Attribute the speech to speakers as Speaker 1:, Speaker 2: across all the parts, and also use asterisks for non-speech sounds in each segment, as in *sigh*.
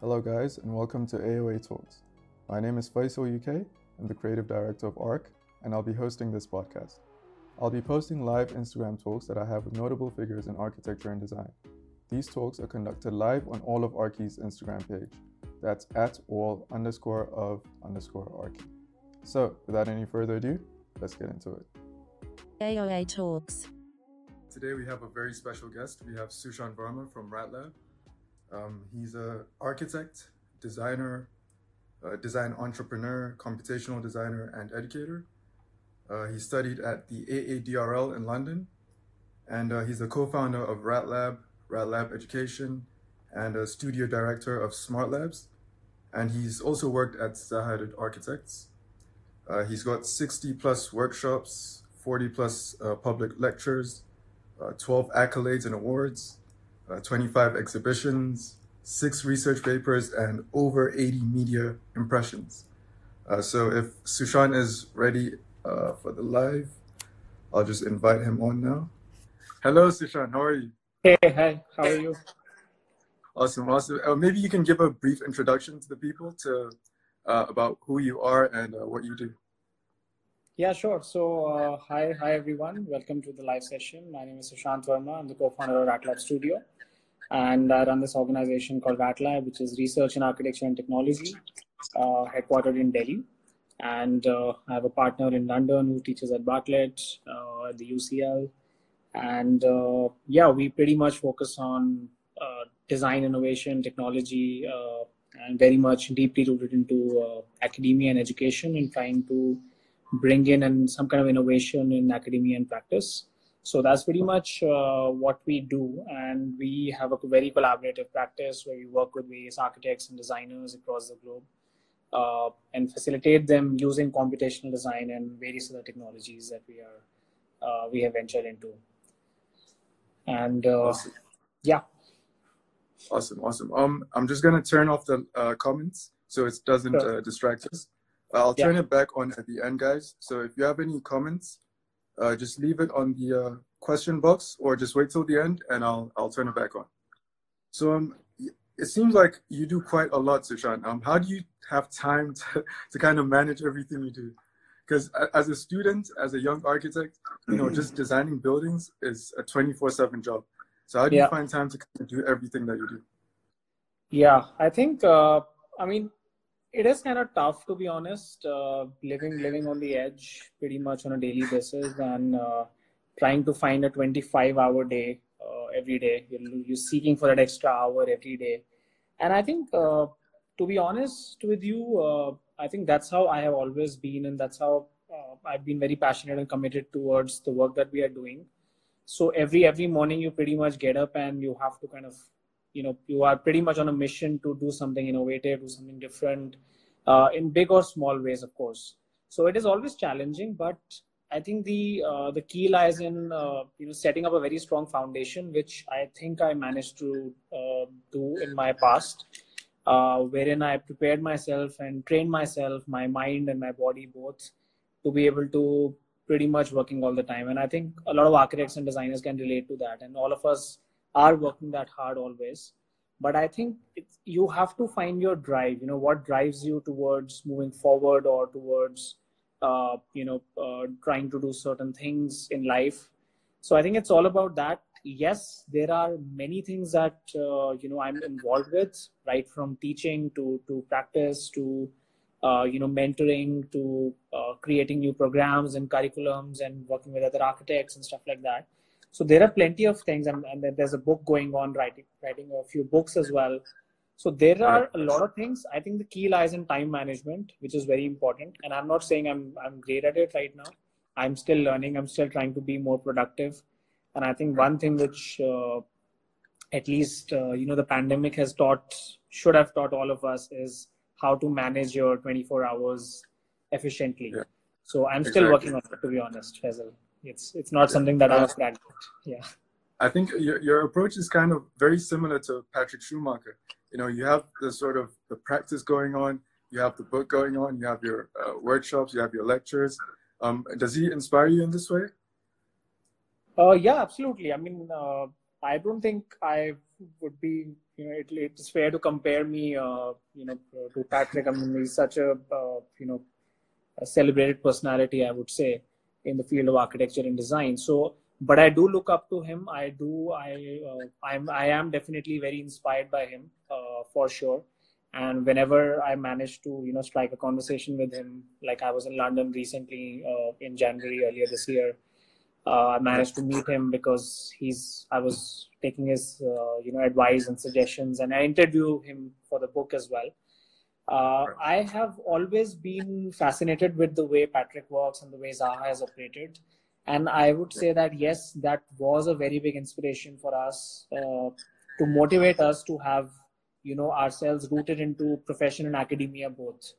Speaker 1: Hello, guys, and welcome to AOA Talks. My name is Faisal UK. I'm the creative director of ARC, and I'll be hosting this podcast. I'll be posting live Instagram talks that I have with notable figures in architecture and design. These talks are conducted live on all of Archie's Instagram page. That's at all underscore of underscore Archie. So, without any further ado, let's get into it.
Speaker 2: AOA Talks.
Speaker 1: Today we have a very special guest. We have Sushant Verma from RATLab. Um, he's an architect, designer, uh, design entrepreneur, computational designer, and educator. Uh, he studied at the AADRL in London, and uh, he's the co-founder of RATLab, RATLab Education, and a studio director of Smart Labs. And he's also worked at Zahid Architects. Uh, he's got 60 plus workshops, 40 plus uh, public lectures, uh, 12 accolades and awards, uh, 25 exhibitions, six research papers, and over 80 media impressions. Uh, so if Sushant is ready uh, for the live, I'll just invite him on now. Hello, Sushant. How are you?
Speaker 3: Hey, hi. How are you?
Speaker 1: Awesome, awesome. Uh, maybe you can give a brief introduction to the people to uh, about who you are and uh, what you do.
Speaker 3: Yeah, sure. So, uh, hi, hi everyone. Welcome to the live session. My name is Sushant Verma. I'm the co-founder of RATLab Studio, and I run this organization called RATLab, which is Research in Architecture and Technology, uh, headquartered in Delhi. And uh, I have a partner in London who teaches at Bartlett, uh, at the UCL, and uh, yeah, we pretty much focus on uh, design, innovation, technology, and very much deeply rooted into academia and education, and trying to bring in and some kind of innovation in academia and practice. So that's pretty much uh, what we do. And we have a very collaborative practice where we work with various architects and designers across the globe uh, and facilitate them using computational design and various other technologies that we are uh, we have ventured into. And uh,
Speaker 1: Awesome.
Speaker 3: yeah,
Speaker 1: Awesome, awesome. Um, I'm just gonna turn off the uh, comments so it doesn't
Speaker 3: Sure.
Speaker 1: uh, distract us. I'll
Speaker 3: Yeah.
Speaker 1: turn it back on at the end, guys. So if you have any comments, uh, just leave it on the uh, question box or just wait till the end, and I'll I'll turn it back on. So um, it seems like you do quite a lot, Sushant. Um, how do you have time *laughs* to to kind of manage everything you do? Because as a student, as a young architect, you know, just designing buildings is a 24/7 job. So how do you find time to kind of do everything that you do?
Speaker 3: Yeah, I think uh, I mean it is kind of tough to be honest. Uh, living living on the edge pretty much on a daily basis and uh, trying to find a 25 hour day uh, every day. You're, you're seeking for that extra hour every day, and I think uh, to be honest with you, uh, I think that's how I have always been, and that's how uh, I've been very passionate and committed towards the work that we are doing. So every every morning you pretty much get up and you have to kind of you know you are pretty much on a mission to do something innovative do something different uh, in big or small ways of course. So it is always challenging but i think the uh, the key lies in uh, you know setting up a very strong foundation which i think i managed to uh, do in my past uh, wherein i prepared myself and trained myself my mind and my body both to be able to pretty much working all the time. And i think a lot of architects and designers can relate to that. And all of us are working that hard always but i think you have to find your drive you know what drives you towards moving forward or towards uh, you know uh, trying to do certain things in life. So i think it's all about that. Yes there are many things that uh, you know i'm involved with right from teaching to to practice to uh, you know mentoring to uh, creating new programs and curriculums and working with other architects and stuff like that so there are plenty of things and, and there's a book going on writing writing a few books as well. So there are a lot of things. I think the key lies in time management which is very important. And i'm not saying i'm i'm great at it right now. I'm still learning. I'm still trying to be more productive. And i think one thing which uh, at least uh, you know the pandemic has taught should have taught all of us is how to manage your 24 hours efficiently.
Speaker 1: Yeah.
Speaker 3: so i'm still working on it to be honest Faisal. It's it's not something that i've cracked yeah
Speaker 1: I think your, your approach is kind of very similar to Patrick Schumacher. You know, you have the sort of the practice going on, you have the book going on, you have your uh, workshops, you have your lectures. Um, does he inspire you in this way?
Speaker 3: Uh, yeah, absolutely. I mean, uh, I don't think I would be. You know, it, it's fair to compare me. Uh, you know, to Patrick. I mean, he's such a uh, you know a celebrated personality. I would say in the field of architecture and design. So, but I do look up to him. I do. I uh, I'm I am definitely very inspired by him uh, for sure. And whenever I manage to you know strike a conversation with him, like I was in London recently uh, in January earlier this year uh, I managed to meet him because he's I was taking his uh, you know advice and suggestions, and I interview him for the book as well. Uh, I have always been fascinated with the way Patrick works and the way Zaha has operated, and I would say that yes, that was a very big inspiration for us uh, to motivate us to have you know ourselves rooted into profession and academia both.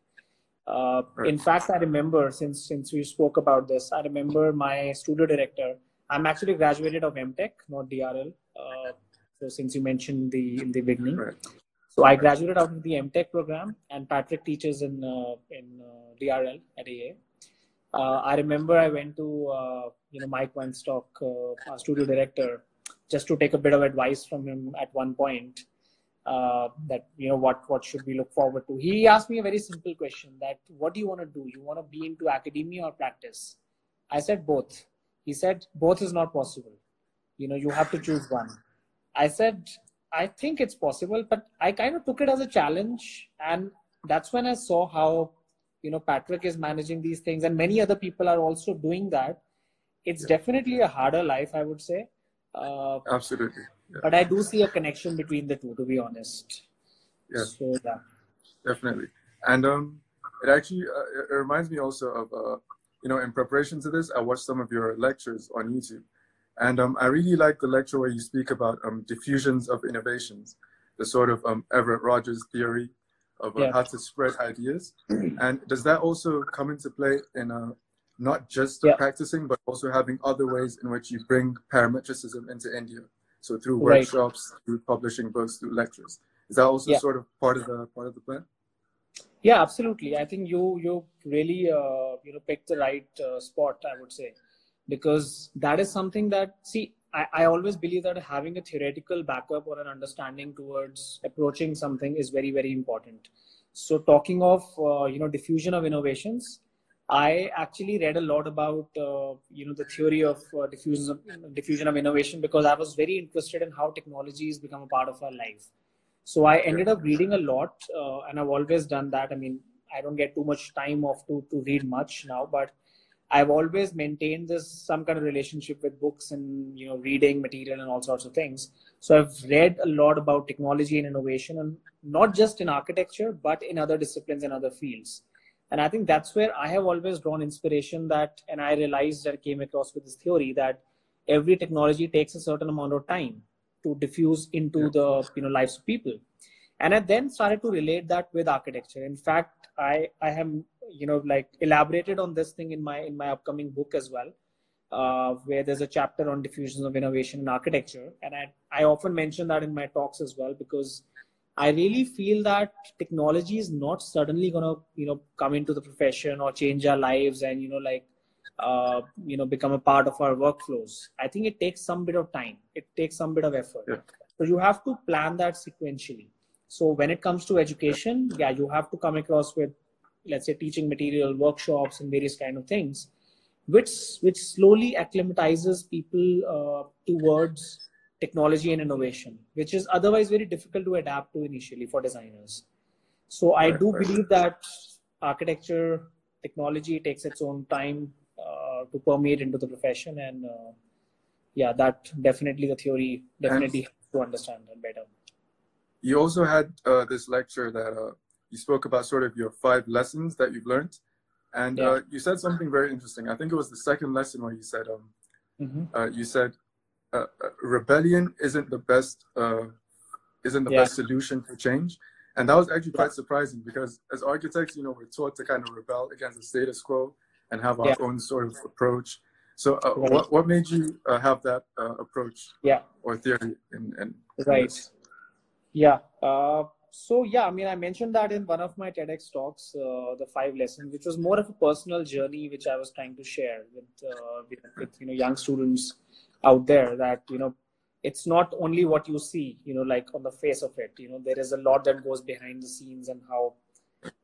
Speaker 3: Uh. In fact, I remember since since we spoke about this, I remember my studio director. I'm actually graduated of EmTech, not DRL. Uh, so since you mentioned the in the beginning. So I graduated out of the EmTech program, and Patrick teaches in uh, in uh, DRL at AA. Uh, I remember I went to you know Mike Weinstock, our studio director, just to take a bit of advice from him at one point uh, that you know what what should we look forward to. He asked me a very simple question that what do you want to do? You want to be into academia or practice? I said both. He said both is not possible. You know you have to choose one. I said i think it's possible but i kind of took it as a challenge and that's when i saw how you know patrick is managing these things and many other people are also doing that it's yeah. definitely a harder life i would say
Speaker 1: uh, absolutely
Speaker 3: but I do see a connection between the two, to be honest.
Speaker 1: Yeah. So, yeah. Definitely. And um, it actually uh, it reminds me also of uh, you know in preparation to this, I watched some of your lectures on YouTube, and um, I really like the lecture where you speak about um, diffusions of innovations, the sort of um, Everett Rogers theory of uh, yeah. how to spread ideas. and does that also come into play in uh, not just yeah. practicing, but also having other ways in which you bring parametricism into India? So through workshops, right. through publishing books, through lectures. Is that also yeah. sort of part of the part of the plan?
Speaker 3: Yeah, absolutely. I think you you really uh, you know picked the right uh, spot. I would say because that is something that see I, I always believe that having a theoretical backup or an understanding towards approaching something is very very important. So talking of uh, you know diffusion of innovations, I actually read a lot about uh, you know the theory of uh, diffusion of, diffusion of innovation because I was very interested in how technology has become a part of our life. So I ended up reading a lot, uh, and I've always done that. I mean, I don't get too much time off to to read much now, but I've always maintained this some kind of relationship with books and you know reading material and all sorts of things. So I've read a lot about technology and innovation, and not just in architecture, but in other disciplines and other fields and i think that's where i have always drawn inspiration that and i realized that I came across with this theory that every technology takes a certain amount of time to diffuse into yeah. the you know lives of people and i then started to relate that with architecture in fact i i have you know like elaborated on this thing in my in my upcoming book as well uh, where there's a chapter on diffusion of innovation in architecture and i i often mention that in my talks as well because I really feel that technology is not suddenly going to, you know, come into the profession or change our lives and, you know, like, uh, you know, become a part of our workflows. I think it takes some bit of time. It takes some bit of effort. Yeah. So you have to plan that sequentially. So when it comes to education, yeah, you have to come across with, let's say, teaching material, workshops, and various kind of things, which which slowly acclimatizes people uh, towards technology and innovation, which is otherwise very difficult to adapt to initially for designers. So I do believe that architecture technology takes its own time uh, to permeate into the profession, and uh, yeah, that definitely the theory definitely helps to understand it better.
Speaker 1: You also had uh, this lecture that uh, you spoke about sort of your five lessons that you've learned, and yeah. Uh, you said something very interesting. I think it was the second lesson where you said, um, mm-hmm. Uh, you said uh, uh, rebellion isn't the best uh, isn't the yeah. best solution for change and that was actually quite surprising because as architects you know we're taught to kind of rebel against the status quo and have our yeah. own sort of approach so uh, right. what, what made you uh, have that uh, approach
Speaker 3: yeah
Speaker 1: or theory in, in,
Speaker 3: right this? yeah so yeah i mean i mentioned that in one of my tedx talks the five lessons which was more of a personal journey which i was trying to share with, with, with you know young students out there that you know it's not only what you see you know like on the face of it. You know there is a lot that goes behind the scenes and how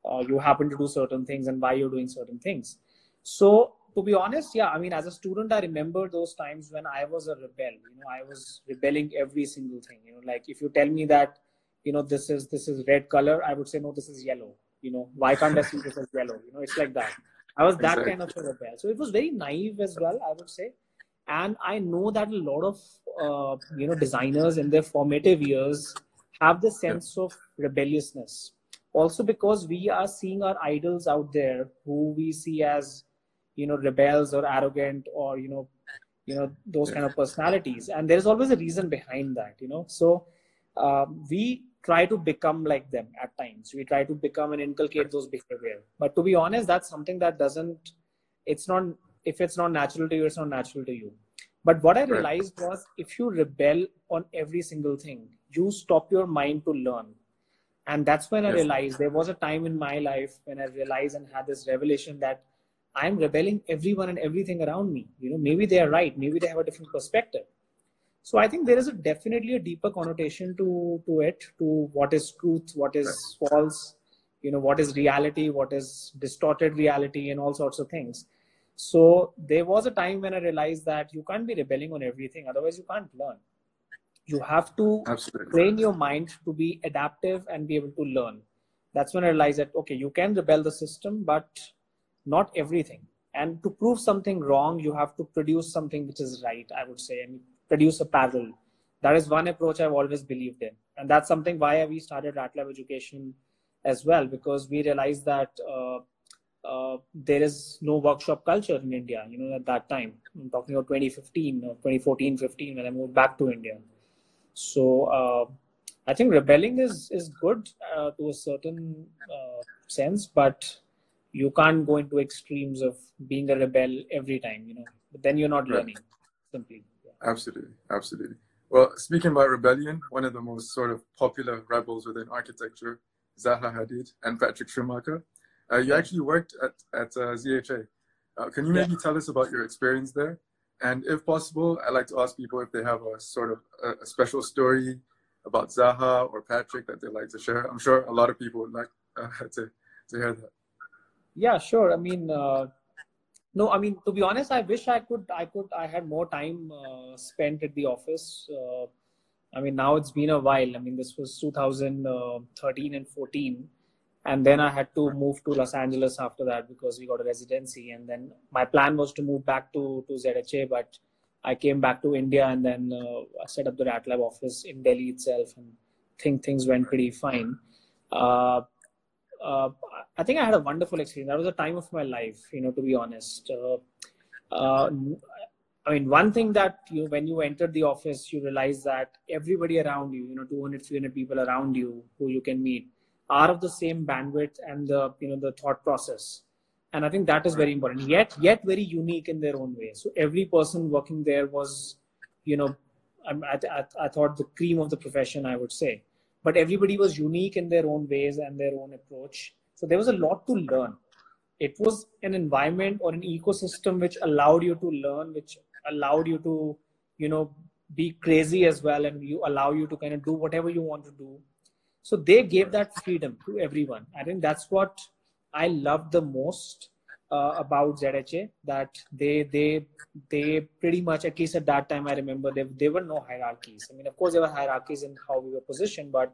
Speaker 3: uh, you happen to do certain things and why you're doing certain things. So to be honest yeah i mean as a student i remember those times when i was a rebel. You know i was rebelling every single thing. You know like if you tell me that you know this is this is red color i would say no this is yellow. You know why can't i see this as yellow? You know it's like that. I was that exactly. kind of a rebel. So it was very naive as well i would say. And i know that a lot of uh, you know designers in their formative years have the sense of rebelliousness. Also because we are seeing our idols out there who we see as you know rebels or arrogant or you know you know those kind of personalities. And there's always a reason behind that you know. So um, we try to become like them at times. We try to become and inculcate those behavior. But to be honest that's something that doesn't it's not if it's not natural to you it's not natural to you. But what i realized was if you rebel on every single thing you stop your mind to learn. And that's when i realized there was a time in my life when i realized and had this revelation that i'm rebelling everyone and everything around me. You know maybe they are right. Maybe they have a different perspective so i think there is a definitely a deeper connotation to to it to what is truth what is false you know what is reality what is distorted reality and all sorts of things. So there was a time when i realized that you can't be rebelling on everything otherwise you can't learn. You have to Absolutely. train your mind to be adaptive and be able to learn. That's when i realized that okay you can rebel the system but not everything. And to prove something wrong you have to produce something which is right i would say. And produce a parallel that is one approach i've always believed in and that's something why we started ratlab education as well because we realized that uh, uh, there is no workshop culture in india you know at that time i'm talking about 2015 or 2014 15 when i moved back to india so uh, I think rebelling is is good uh, to a certain uh, sense, but you can't go into extremes of being a rebel every time. You know, but then you're not learning. Right. Simply.
Speaker 1: Absolutely, absolutely. Well, speaking about rebellion, one of the most sort of popular rebels within architecture, Zaha Hadid and Patrick Schumacher. Uh, you actually worked at at uh, ZHA. Uh, can you maybe yeah. tell us about your experience there? And if possible, I'd like to ask people if they have a sort of a, a, special story about Zaha or Patrick that they'd like to share. I'm sure a lot of people would like uh, *laughs* to, to hear that.
Speaker 3: Yeah, sure. I mean, uh, no, I mean, to be honest, I wish I could, I could, I had more time uh, spent at the office. Uh, I mean, now it's been a while. I mean, this was 2013 and 14 and then i had to move to los angeles after that because we got a residency and then my plan was to move back to to zha but i came back to india and then uh, i set up the ratlab office in delhi itself and think things went pretty fine uh, i think i had a wonderful experience. That was a time of my life you know to be honest. Uh, uh, I mean, one thing that you, when you entered the office, you realize that everybody around you, you know, 200, 300 people around you who you can meet, are of the same bandwidth and the you know the thought process. And i think that is very important. Yet yet very unique in their own way. So every person working there was you know I, I, I thought the cream of the profession i would say but everybody was unique in their own ways and their own approach. So there was a lot to learn. It was an environment or an ecosystem which allowed you to learn which allowed you to you know be crazy as well and you allow you to kind of do whatever you want to do. So they gave that freedom to everyone. I think that's what I loved the most uh, about ZHA. That they they they pretty much at least at that time I remember there there were no hierarchies. I mean, of course there were hierarchies in how we were positioned, but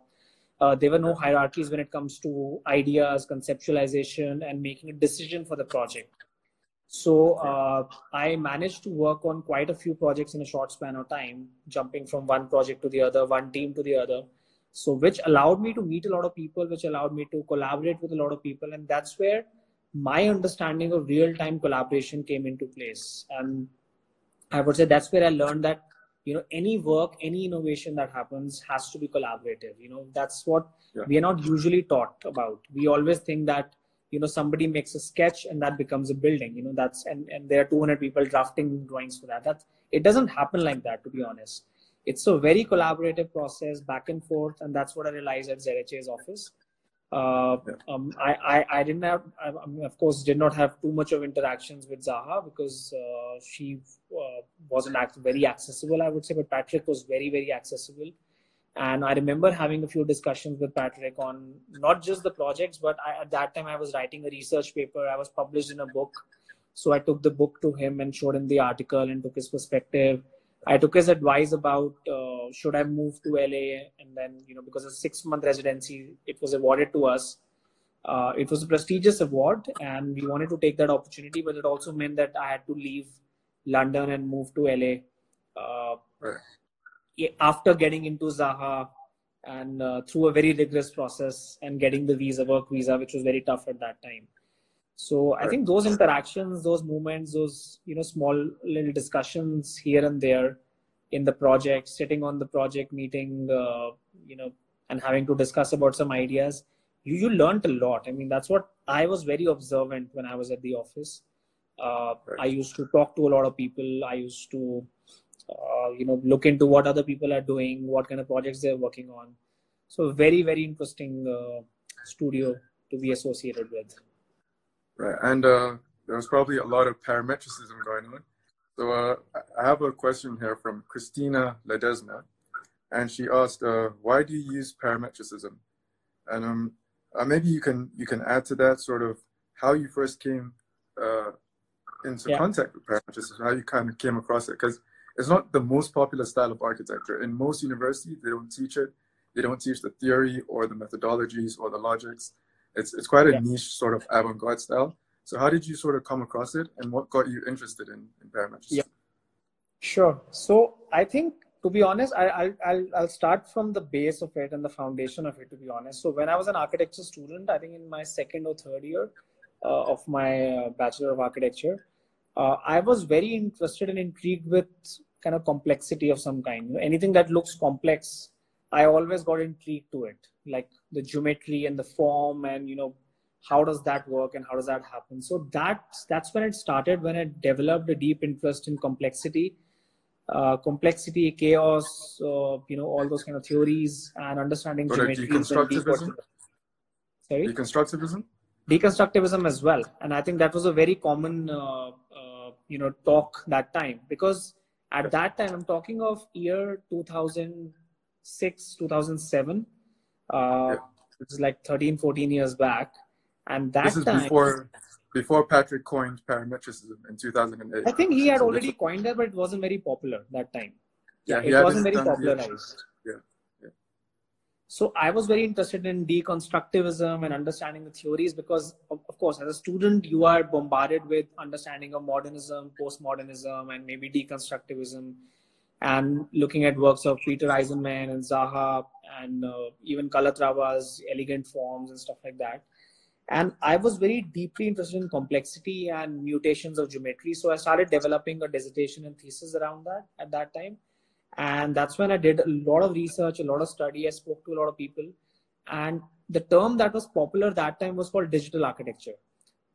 Speaker 3: uh, there were no hierarchies when it comes to ideas, conceptualization, and making a decision for the project. So uh, I managed to work on quite a few projects in a short span of time, jumping from one project to the other, one team to the other so which allowed me to meet a lot of people which allowed me to collaborate with a lot of people and that's where my understanding of real time collaboration came into place. And i would say that's where i learned that you know any work any innovation that happens has to be collaborative. You know that's what yeah. we are not usually taught about. We always think that you know somebody makes a sketch and that becomes a building. You know that's and, and there are 200 people drafting drawings for that. That it doesn't happen like that to be honest. It's a very collaborative process back and forth and that's what i realized at zha's office Uh, um, I, I, I didn't have, I, I mean, of course, did not have too much of interactions with Zaha because uh, she uh, wasn't very accessible, I would say. But Patrick was very, very accessible. And I remember having a few discussions with Patrick on not just the projects, but I, at that time I was writing a research paper. I was published in a book. So I took the book to him and showed him the article and took his perspective. I took his advice about uh, should I move to LA, and then you know because a six month residency, it was awarded to us. Uh, it was a prestigious award, and we wanted to take that opportunity, but it also meant that I had to leave London and move to LA. Uh,
Speaker 1: Right.
Speaker 3: After getting into Zaha and uh, through a very rigorous process and getting the visa, work visa, which was very tough at that time. So I think those interactions, those moments, those you know small little discussions here and there in the project, sitting on the project meeting, uh, you know, and having to discuss about some ideas, you you learned a lot. I mean, that's what I was very observant when I was at the office. Uh,
Speaker 1: Right.
Speaker 3: I used to talk to a lot of people. I used to, uh, you know, look into what other people are doing, what kind of projects they're working on. So very very interesting uh, studio to be associated with.
Speaker 1: Right, and uh, there was probably a lot of parametricism going on. So uh, I- have a question here from Christina Ledesma, and she asked, uh, "Why do you use parametricism?" And um, uh, maybe you can you can add to that sort of how you first came uh, into
Speaker 3: Yeah.
Speaker 1: contact with parametricism, how you kind of came across it, because it's not the most popular style of architecture. In most universities, they don't teach it. They don't teach the theory or the methodologies or the logics. It's it's quite a
Speaker 3: Yeah.
Speaker 1: niche sort of avant-garde style. So how did you sort of come across it, and what got you interested in, in?
Speaker 3: Yeah. Sure. So I think, to be honest, I, I'll, I'll, I'll start from the base of it and the foundation of it, to be honest. So when I was an architecture student, I think in my second or third year uh, of my uh, Bachelor of Architecture, uh, I was very interested and intrigued with kind of complexity of some kind. You know, anything that looks complex, I always got intrigued to it, like the geometry and the form and, you know, how does that work and how does that happen? So that's that's when it started when i developed a deep interest in complexity uh, complexity chaos uh, you know all those kind of theories and understanding geometry and
Speaker 1: deconstructivism?
Speaker 3: sorry?
Speaker 1: Deconstructivism?
Speaker 3: deconstructivism as well. And i think that was a very common uh, uh, you know talk that time. Because at that time i'm talking of year 2006 2007 uh,
Speaker 1: Yeah.
Speaker 3: which is like 13 14 years back and that
Speaker 1: This is
Speaker 3: time
Speaker 1: before before Patrick coined parametricism in 2008.
Speaker 3: i think he had
Speaker 1: So
Speaker 3: already
Speaker 1: this-
Speaker 3: coined it but it wasn't very popular that time
Speaker 1: Yeah, he
Speaker 3: it wasn't very popularized
Speaker 1: Yeah, yeah.
Speaker 3: so i was very interested in deconstructivism and understanding the theories because of, of course as a student you are bombarded with understanding of modernism postmodernism and maybe deconstructivism and looking at works of peter eisenman and zaha and uh, even calatrava's elegant forms and stuff like that. And i was very deeply interested in complexity and mutations of geometry. So i started developing a dissertation and thesis around that at that time. And that's when i did a lot of research a lot of study. I spoke to a lot of people. And the term that was popular that time was called digital architecture.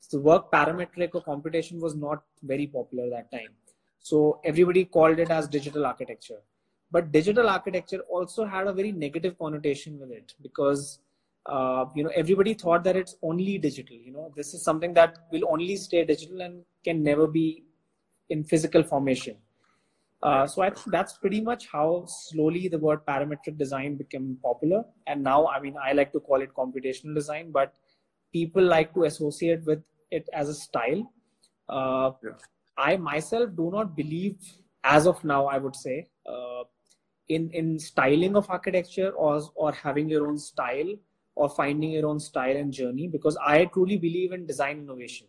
Speaker 3: So the work parametric or computation was not very popular that time so everybody called it as digital architecture but digital architecture also had a very negative connotation with it because uh, you know everybody thought that it's only digital you know this is something that will only stay digital and can never be in physical formation uh, so I think that's pretty much how slowly the word parametric design became popular. And now, I mean, I like to call it computational design, but people like to associate with it as a style. Uh,
Speaker 1: Yeah.
Speaker 3: I myself do not believe, as of now, I would say, uh, in in styling of architecture or or having your own style or finding your own style and journey because I truly believe in design innovation,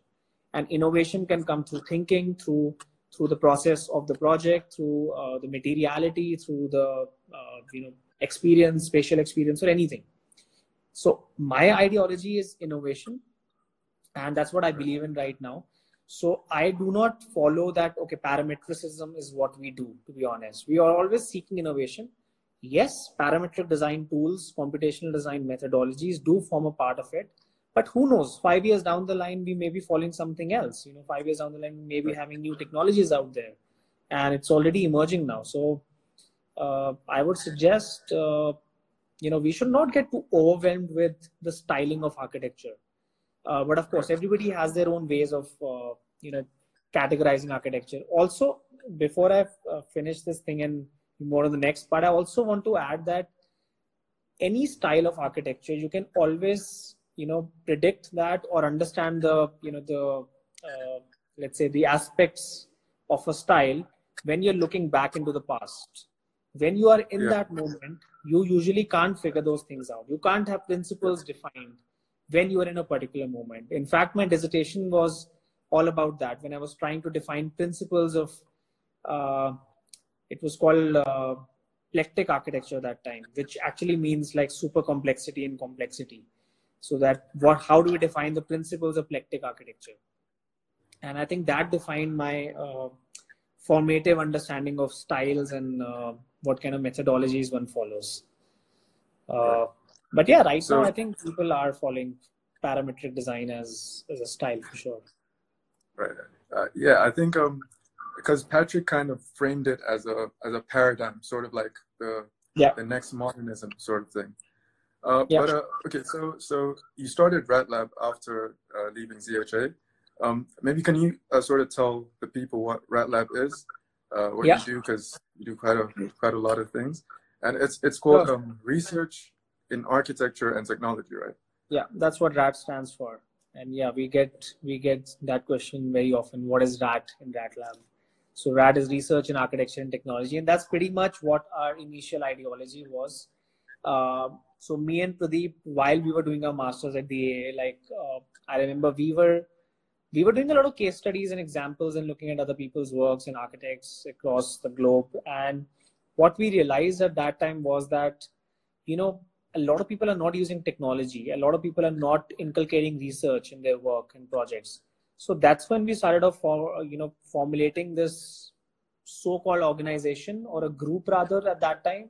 Speaker 3: and innovation can come through thinking, through through the process of the project, through uh, the materiality, through the uh, you know experience, spatial experience, or anything. So my ideology is innovation, and that's what I believe in right now. So I do not follow that. Okay, parametricism is what we do. To be honest, we are always seeking innovation. Yes, parametric design tools, computational design methodologies do form a part of it but who knows five years down the line we may be following something else you know five years down the line we may be having new technologies out there and it's already emerging now so uh, i would suggest uh, you know we should not get too overwhelmed with the styling of architecture uh, but of course everybody has their own ways of uh, you know categorizing architecture. Also before i uh, finish this thing and more on the next part i also want to add that any style of architecture you can always you know predict that or understand the you know the uh, let's say the aspects of a style when you're looking back into the past. When you are in yeah. that moment you usually can't figure those things out. You can't have principles defined when you are in a particular moment. In fact my dissertation was all about that. When i was trying to define principles of uh, it was called uh, plectic architecture that time which actually means like super complexity and complexity. So that what how do we define the principles of plectic architecture? And i think that defined my uh, formative understanding of styles and uh, what kind of methodologies one follows. Uh, but yeah right so, now i think people are following parametric design as as a style for sure
Speaker 1: right uh, yeah i think um because patrick kind of framed it as a as a paradigm sort of like the yeah. the next modernism sort of thing uh, yeah. But uh, okay, so so you started RatLab after uh, leaving ZHA. Um, maybe can you uh, sort of tell the people what RatLab is, uh, what yeah. you do, because you do quite a quite a lot of things, and it's it's called um, Research in Architecture and Technology, right?
Speaker 3: Yeah, that's what RAT stands for. And yeah, we get we get that question very often. What is RAT in RAT Lab? So RAT is Research in Architecture and Technology, and that's pretty much what our initial ideology was. Uh, so me and Pradeep, while we were doing our masters at the AA, like uh, I remember we were we were doing a lot of case studies and examples and looking at other people's works and architects across the globe. And what we realized at that time was that, you know, a lot of people are not using technology. A lot of people are not inculcating research in their work and projects. So that's when we started off for, you know, formulating this so-called organization or a group rather at that time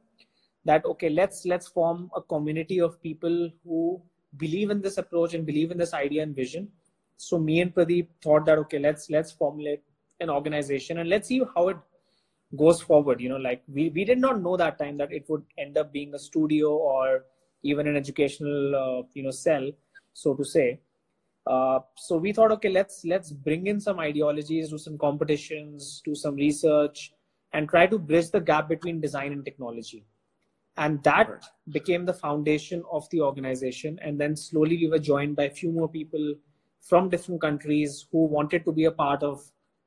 Speaker 3: that okay let's let's form a community of people who believe in this approach and believe in this idea and vision so me and pradeep thought that okay let's let's formulate an organization and let's see how it goes forward you know like we, we did not know that time that it would end up being a studio or even an educational uh, you know cell so to say. Uh, so we thought okay let's let's bring in some ideologies do some competitions do some research and try to bridge the gap between design and technology. And that right. became the foundation of the organization. And then slowly we were joined by a few more people from different countries who wanted to be a part of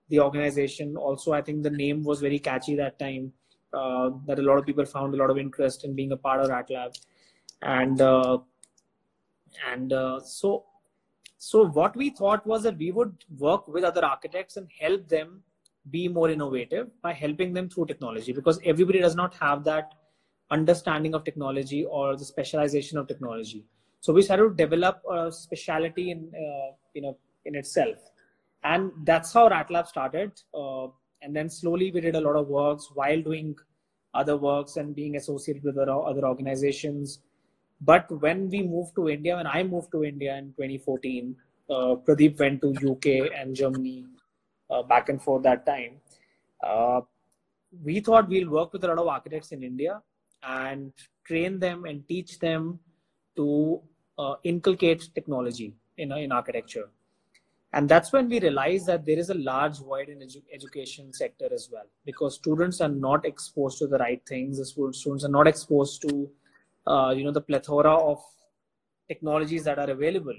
Speaker 3: the organization. Also i think the name was very catchy that time uh, that a lot of people found a lot of interest in being a part of ratlab and uh, and uh, so so what we thought was that we would work with other architects and help them be more innovative by helping them through technology because everybody does not have that understanding of technology or the specialization of technology. So we started to develop a specialty in uh, you know in itself, and that's how RatLab started. Uh, and then slowly we did a lot of works while doing other works and being associated with other, other organizations. But when we moved to India, when I moved to India in 2014, uh, Pradeep went to UK and Germany uh, back and forth that time. Uh, we thought we'll work with a lot of architects in India and train them and teach them to uh, inculcate technology in, in architecture and that's when we realized that there is a large void in edu- education sector as well because students are not exposed to the right things the students are not exposed to uh, you know the plethora of technologies that are available.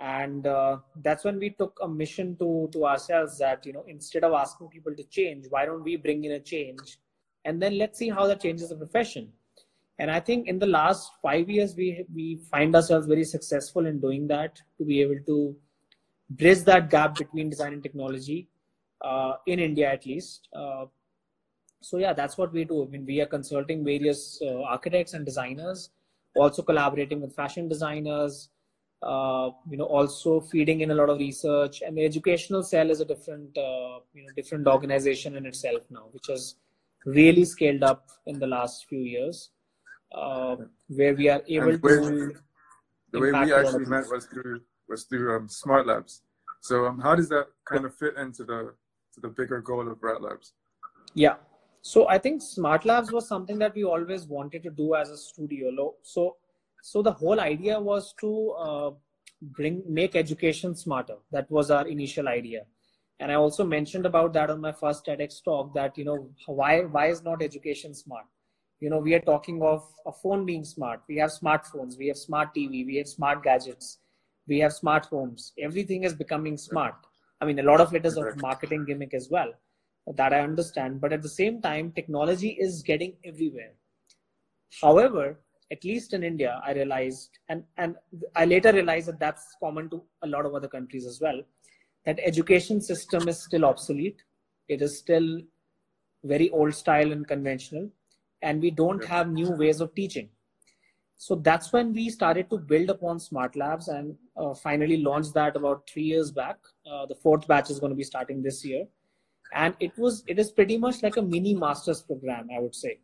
Speaker 3: And uh, that's when we took a mission to to ourselves that you know instead of asking people to change why don't we bring in a change? And then let's see how that changes the profession. And i think in the last five years we we find ourselves very successful in doing that to be able to bridge that gap between design and technology uh, in india at least. Uh, so yeah that's what we do i mean we are consulting various uh, architects and designers also collaborating with fashion designers uh, you know also feeding in a lot of research and the educational cell is a different uh, you know different organization in itself now which has really scaled up in the last few years, uh, where we are able
Speaker 1: and to. the way we actually met was through was through um, Smart Labs. So um, how does that kind of fit into the to the bigger goal of Rat Labs?
Speaker 3: Yeah. So I think Smart Labs was something that we always wanted to do as a studio. So, so the whole idea was to uh, bring make education smarter. That was our initial idea, and I also mentioned about that on my first TEDx talk. That you know why why is not education smart? You know we are talking of a phone being smart. We have smartphones. We have smart TV. We have smart gadgets. We have smart homes. Everything is becoming smart. I mean, a lot of it is a marketing gimmick as well that I understand. But at the same time, technology is getting everywhere. However, at least in India, I realized, and, and I later realized that that's common to a lot of other countries as well, that education system is still obsolete. It is still very old style and conventional, and we don't have new ways of teaching. So that's when we started to build upon Smart Labs and uh, finally launched that about three years back. Uh, the fourth batch is going to be starting this year and it was it is pretty much like a mini masters program i would say.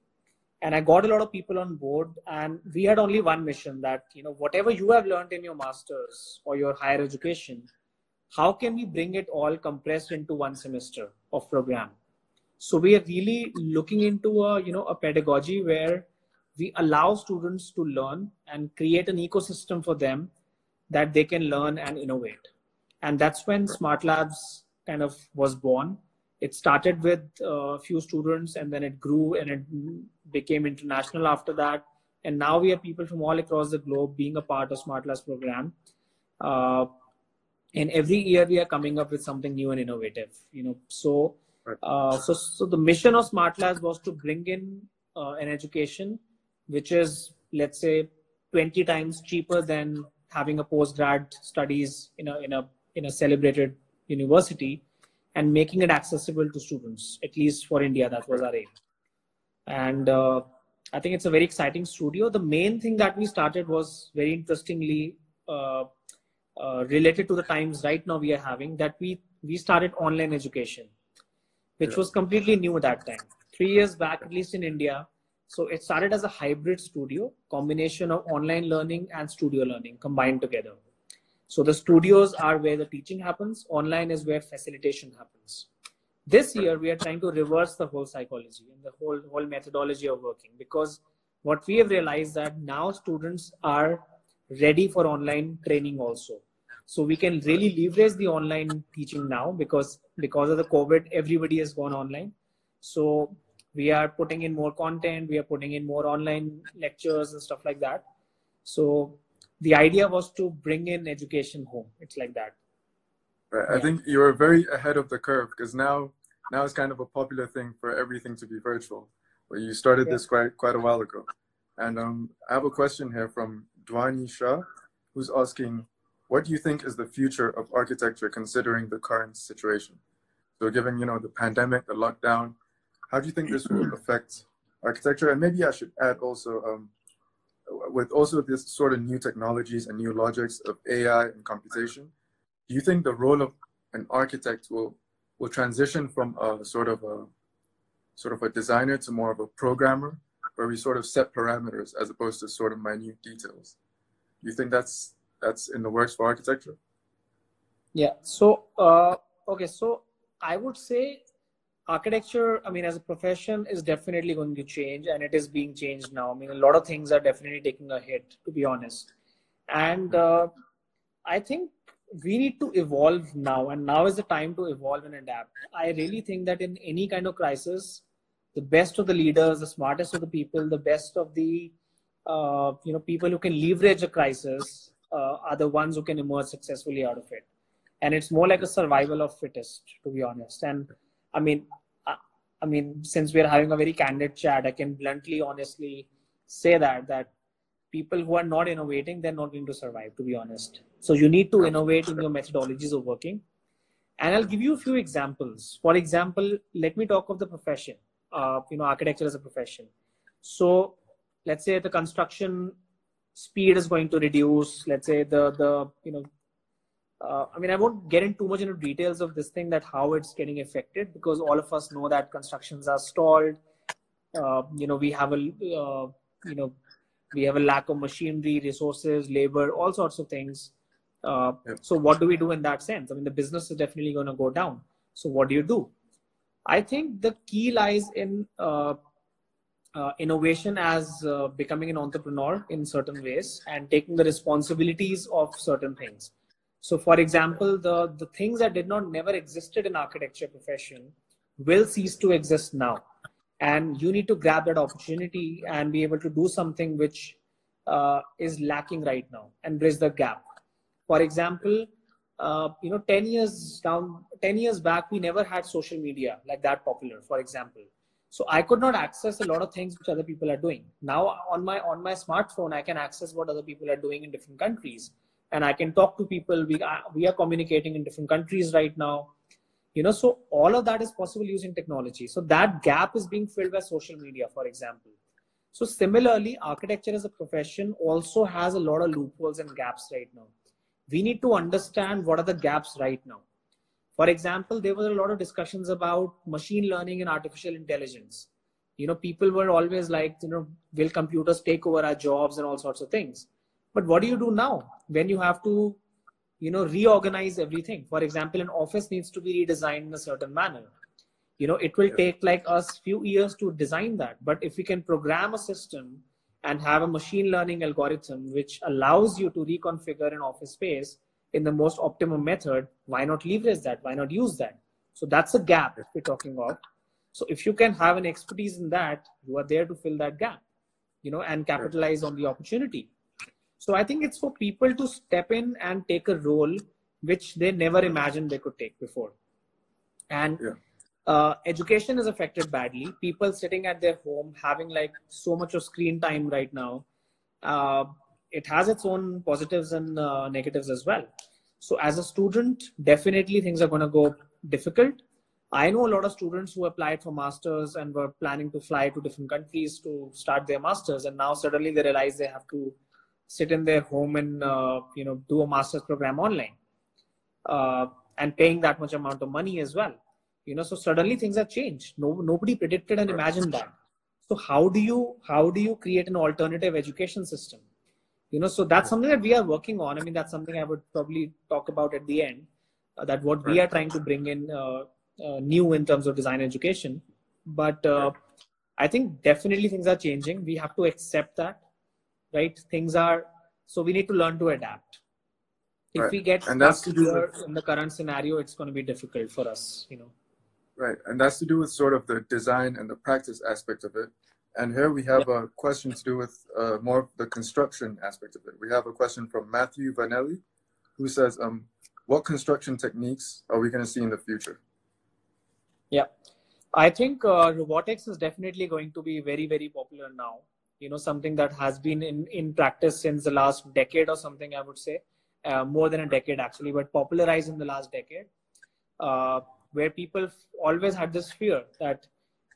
Speaker 3: And i got a lot of people on board and we had only one mission that you know whatever you have learned in your masters or your higher education how can we bring it all compressed into one semester of program? So we are really looking into a you know a pedagogy where we allow students to learn and create an ecosystem for them that they can learn and innovate. And that's when smart labs kind of was born it started with a few students and then it grew and it became international after that. And now we have people from all across the globe being a part of smart labs program. Uh, and every year we are coming up with something new and innovative you know. So uh, so so the mission of smart labs was to bring in uh, an education which is let's say 20 times cheaper than having a postgrad studies in a in a in a celebrated university and making it accessible to students, at least for India. That was our aim. And uh, I think it's a very exciting studio. The main thing that we started was very interestingly uh, uh, related to the times right now we are having that we we started online education, which yeah. was completely new at that time. Three years back, at least in India. So it started as a hybrid studio, combination of online learning and studio learning combined together. So the studios are where the teaching happens. Online is where facilitation happens. This year, we are trying to reverse the whole psychology and the whole, whole methodology of working because what we have realized that now students are ready for online training also. So we can really leverage the online teaching now because because of the COVID, everybody has gone online. So we are putting in more content, we are putting in more online lectures and stuff like that. So the idea was to bring in education home. It's like that.
Speaker 1: Right. Yeah. I think you are very ahead of the curve because now now it's kind of a popular thing for everything to be virtual. But you started yeah. this quite quite a while ago. And um, I have a question here from Dwani Shah, who's asking, what do you think is the future of architecture considering the current situation? So given, you know, the pandemic, the lockdown, how do you think this will *clears throat* affect architecture? And maybe I should add also, um, with also this sort of new technologies and new logics of AI and computation, do you think the role of an architect will will transition from a sort of a sort of a designer to more of a programmer, where we sort of set parameters as opposed to sort of minute details? Do you think that's that's in the works for architecture?
Speaker 3: Yeah. So uh, okay. So I would say architecture i mean as a profession is definitely going to change and it is being changed now. I mean a lot of things are definitely taking a hit to be honest. And uh, i think we need to evolve now and now is the time to evolve and adapt. I really think that in any kind of crisis the best of the leaders the smartest of the people the best of the uh, you know people who can leverage a crisis uh, are the ones who can emerge successfully out of it. And it's more like a survival of fittest to be honest. And I mean, I, I mean, since we're having a very candid chat, I can bluntly, honestly say that that people who are not innovating, they're not going to survive. To be honest, so you need to innovate in your methodologies of working. And I'll give you a few examples. For example, let me talk of the profession. Uh, you know, architecture as a profession. So, let's say the construction speed is going to reduce. Let's say the the you know uh, I mean, I won't get into too much into details of this thing that how it's getting affected because all of us know that constructions are stalled. Uh, you know, we have a uh, you know we have a lack of machinery, resources, labor, all sorts of things. Uh, yep. So what do we do in that sense? I mean, the business is definitely going to go down. So what do you do? I think the key lies in uh, uh, innovation as uh, becoming an entrepreneur in certain ways and taking the responsibilities of certain things. So, for example, the the things that did not never existed in architecture profession will cease to exist now, and you need to grab that opportunity and be able to do something which uh, is lacking right now and bridge the gap. For example, uh, you know, 10 years down, 10 years back, we never had social media like that popular, for example. So I could not access a lot of things which other people are doing. Now on my on my smartphone, I can access what other people are doing in different countries, and I can talk to people. We are, we are communicating in different countries right now. You know, so all of that is possible using technology. So that gap is being filled by social media, for example. So similarly, architecture as a profession also has a lot of loopholes and gaps right now we need to understand what are the gaps right now. For example, there were a lot of discussions about machine learning and artificial intelligence. You know, people were always like, you know, will computers take over our jobs and all sorts of things. But what do you do now when you have to, you know, reorganize everything? For example, an office needs to be redesigned in a certain manner. You know, it will yeah. take like us few years to design that. But if we can program a system and have a machine learning algorithm which allows you to reconfigure an office space in the most optimum method, why not leverage that? Why not use that? So that's a gap we're talking about. So if you can have an expertise in that, you are there to fill that gap, you know, and capitalize on the opportunity. So I think it's for people to step in and take a role which they never imagined they could take before. And yeah uh, education is affected badly. People sitting at their home having like so much of screen time right now. Uh, it has its own positives and uh, negatives as well. So as a student, definitely things are going to go difficult. I know a lot of students who applied for masters and were planning to fly to different countries to start their masters, and now suddenly they realize they have to sit in their home and uh, you know do a master's program online, uh, and paying that much amount of money as well. You know so suddenly things have changed. No nobody predicted and imagined that. So how do you how do you create an alternative education system? You know so that's something that we are working on. I mean that's something i would probably talk about at the end uh, that what we are trying to bring in uh, uh, new in terms of design education. But uh, i think definitely things are changing. We have to accept that right things are so we need to learn to adapt if right. we get and that's here in the current scenario it's going to be difficult for us you know
Speaker 1: Right, and that's to do with sort of the design and the practice aspect of it. And here we have a question to do with uh, more the construction aspect of it. We have a question from Matthew Vanelli, who says, um, "What construction techniques are we going to see in the future?"
Speaker 3: Yeah, I think uh, robotics is definitely going to be very, very popular now. You know, something that has been in in practice since the last decade or something. I would say uh, more than a decade actually, but popularized in the last decade. Uh, where people always had this fear that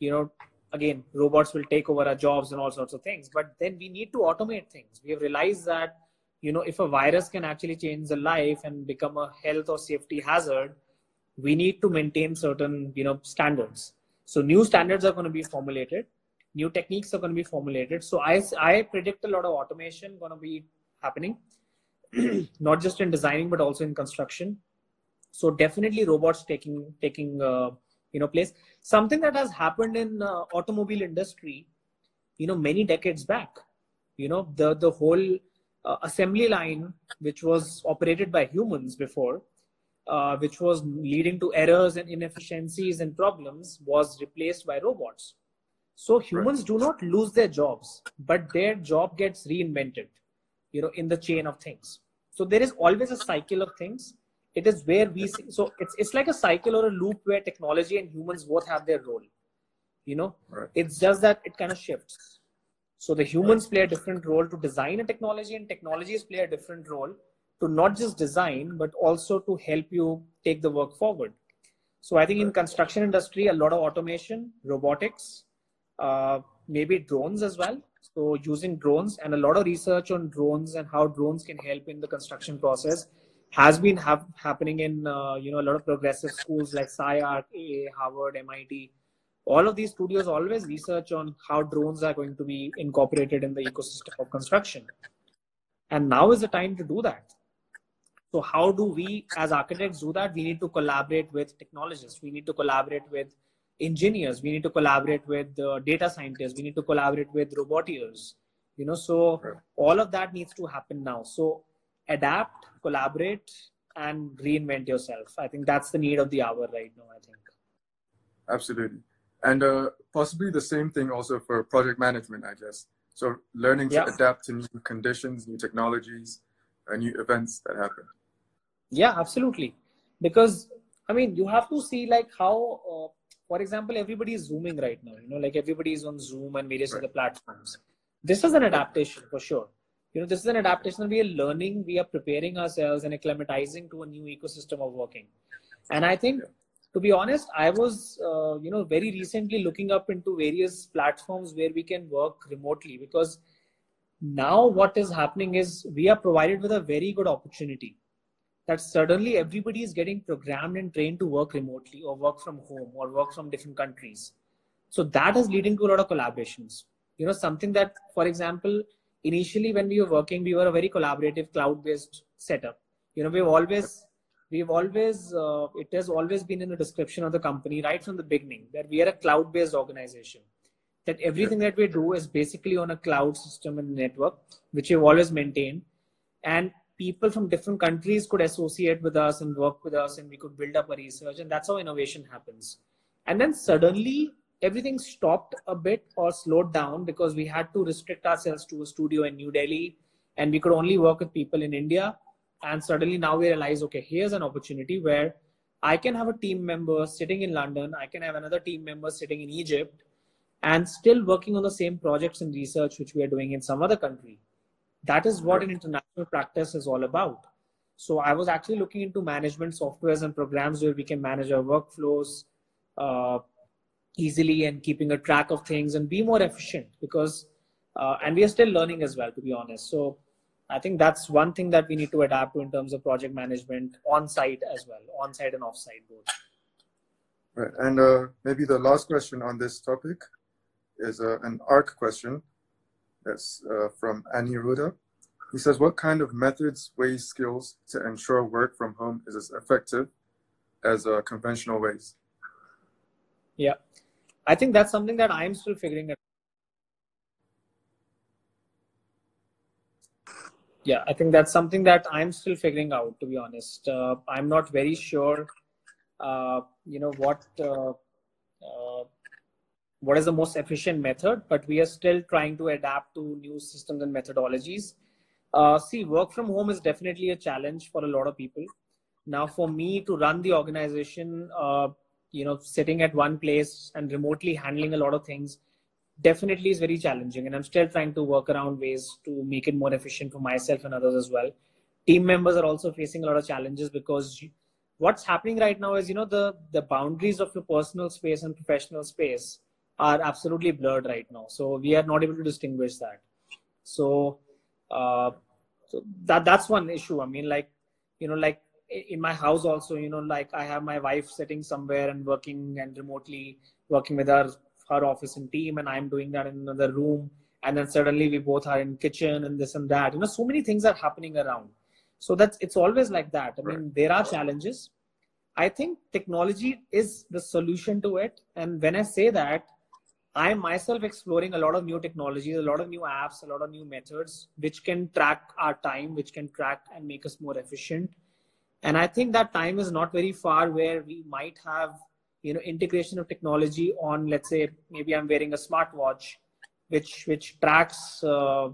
Speaker 3: you know again robots will take over our jobs and all sorts of things but then we need to automate things we have realized that you know if a virus can actually change the life and become a health or safety hazard we need to maintain certain you know standards so new standards are going to be formulated new techniques are going to be formulated. So i i predict a lot of automation going to be happening *clears throat* not just in designing but also in construction. So definitely robots taking taking uh, you know place. Something that has happened in uh, automobile industry you know many decades back you know the the whole uh, assembly line which was operated by humans before uh, which was leading to errors and inefficiencies and problems was replaced by robots so humans right. do not lose their jobs but their job gets reinvented you know in the chain of things so there is always a cycle of things it is where we see so it's it's like a cycle or a loop where technology and humans both have their role you know right. it's just that it kind of shifts so the humans right. play a different role to design a technology and technologies play a different role to not just design but also to help you take the work forward so i think in construction industry a lot of automation robotics uh, maybe drones as well so using drones and a lot of research on drones and how drones can help in the construction process has been ha- happening in uh, you know a lot of progressive schools like SCI-Arc, AA, Harvard, MIT. All of these studios always research on how drones are going to be incorporated in the ecosystem of construction. And now is the time to do that. So how do we as architects do that? We need to collaborate with technologists. We need to collaborate with engineers we need to collaborate with uh, data scientists we need to collaborate with roboteers you know so
Speaker 1: Right.
Speaker 3: all of that needs to happen now so adapt collaborate and reinvent yourself i think that's the need of the hour right now i think
Speaker 1: Absolutely. And uh, possibly the same thing also for project management, I guess. So learning to
Speaker 3: Yeah.
Speaker 1: adapt to new conditions, new technologies, uh, new events that happen.
Speaker 3: yeah absolutely because i mean you have to see like how uh, for example everybody is zooming right now you know like everybody is on zoom and various
Speaker 1: Right.
Speaker 3: other platforms. This is an adaptation for sure. You know this is an adaptation we are learning we are preparing ourselves and acclimatizing to a new ecosystem of working. And i think to be honest i was uh, you know very recently looking up into various platforms where we can work remotely because now what is happening is we are provided with a very good opportunity that suddenly everybody is getting programmed and trained to work remotely or work from home or work from different countries. So that is leading to a lot of collaborations. You know something that for example initially when we were working we were a very collaborative cloud based setup. You know we've always we've always uh, it has always been in the description of the company right from the beginning that we are a cloud based organization. That everything that we do is basically on a cloud system and network which we've always maintained. And people from different countries could associate with us and work with us and we could build up a research and that's how innovation happens. And then suddenly everything stopped a bit or slowed down because we had to restrict ourselves to a studio in new delhi and we could only work with people in india. And suddenly now we realize okay here's an opportunity where i can have a team member sitting in london i can have another team member sitting in egypt and still working on the same projects and research which we are doing in some other country. That is what an international practice is all about so i was actually looking into management softwares and programs where we can manage our workflows uh, easily and keeping a track of things and be more efficient because uh, and we are still learning as well to be honest so i think that's one thing that we need to adapt to in terms of project management on site as well on site and off site both
Speaker 1: Right. And uh, maybe the last question on this topic is uh, an ARC question. That's uh, from Annie Ruda. He says, What kind of methods, ways, skills to ensure work from home is as effective as uh, conventional ways?
Speaker 3: yeah. I think that's something that i'm still figuring out. Yeah i think that's something that i'm still figuring out to be honest. Uh, i'm not very sure uh, you know what uh, uh, what is the most efficient method but we are still trying to adapt to new systems and methodologies uh, see work from home is definitely a challenge for a lot of people. Now for me to run the organization uh, you know sitting at one place and remotely handling a lot of things definitely is very challenging. And i'm still trying to work around ways to make it more efficient for myself and others as well. Team members are also facing a lot of challenges because what's happening right now is you know the the boundaries of your personal space and professional space are absolutely blurred right now. So we are not able to distinguish that. So uh so that that's one issue. I mean like you know like in my house also you know like i have my wife sitting somewhere and working and remotely working with her her office and team and i'm doing that in another room. And then suddenly we both are in kitchen and this and that. You know so many things are happening around. So that's it's always like that. I mean there are challenges. I think technology is the solution to it. And when i say that i am myself exploring a lot of new technologies a lot of new apps a lot of new methods which can track our time which can track and make us more efficient. And i think that time is not very far where we might have you know integration of technology on let's say maybe i'm wearing a smartwatch which which tracks uh,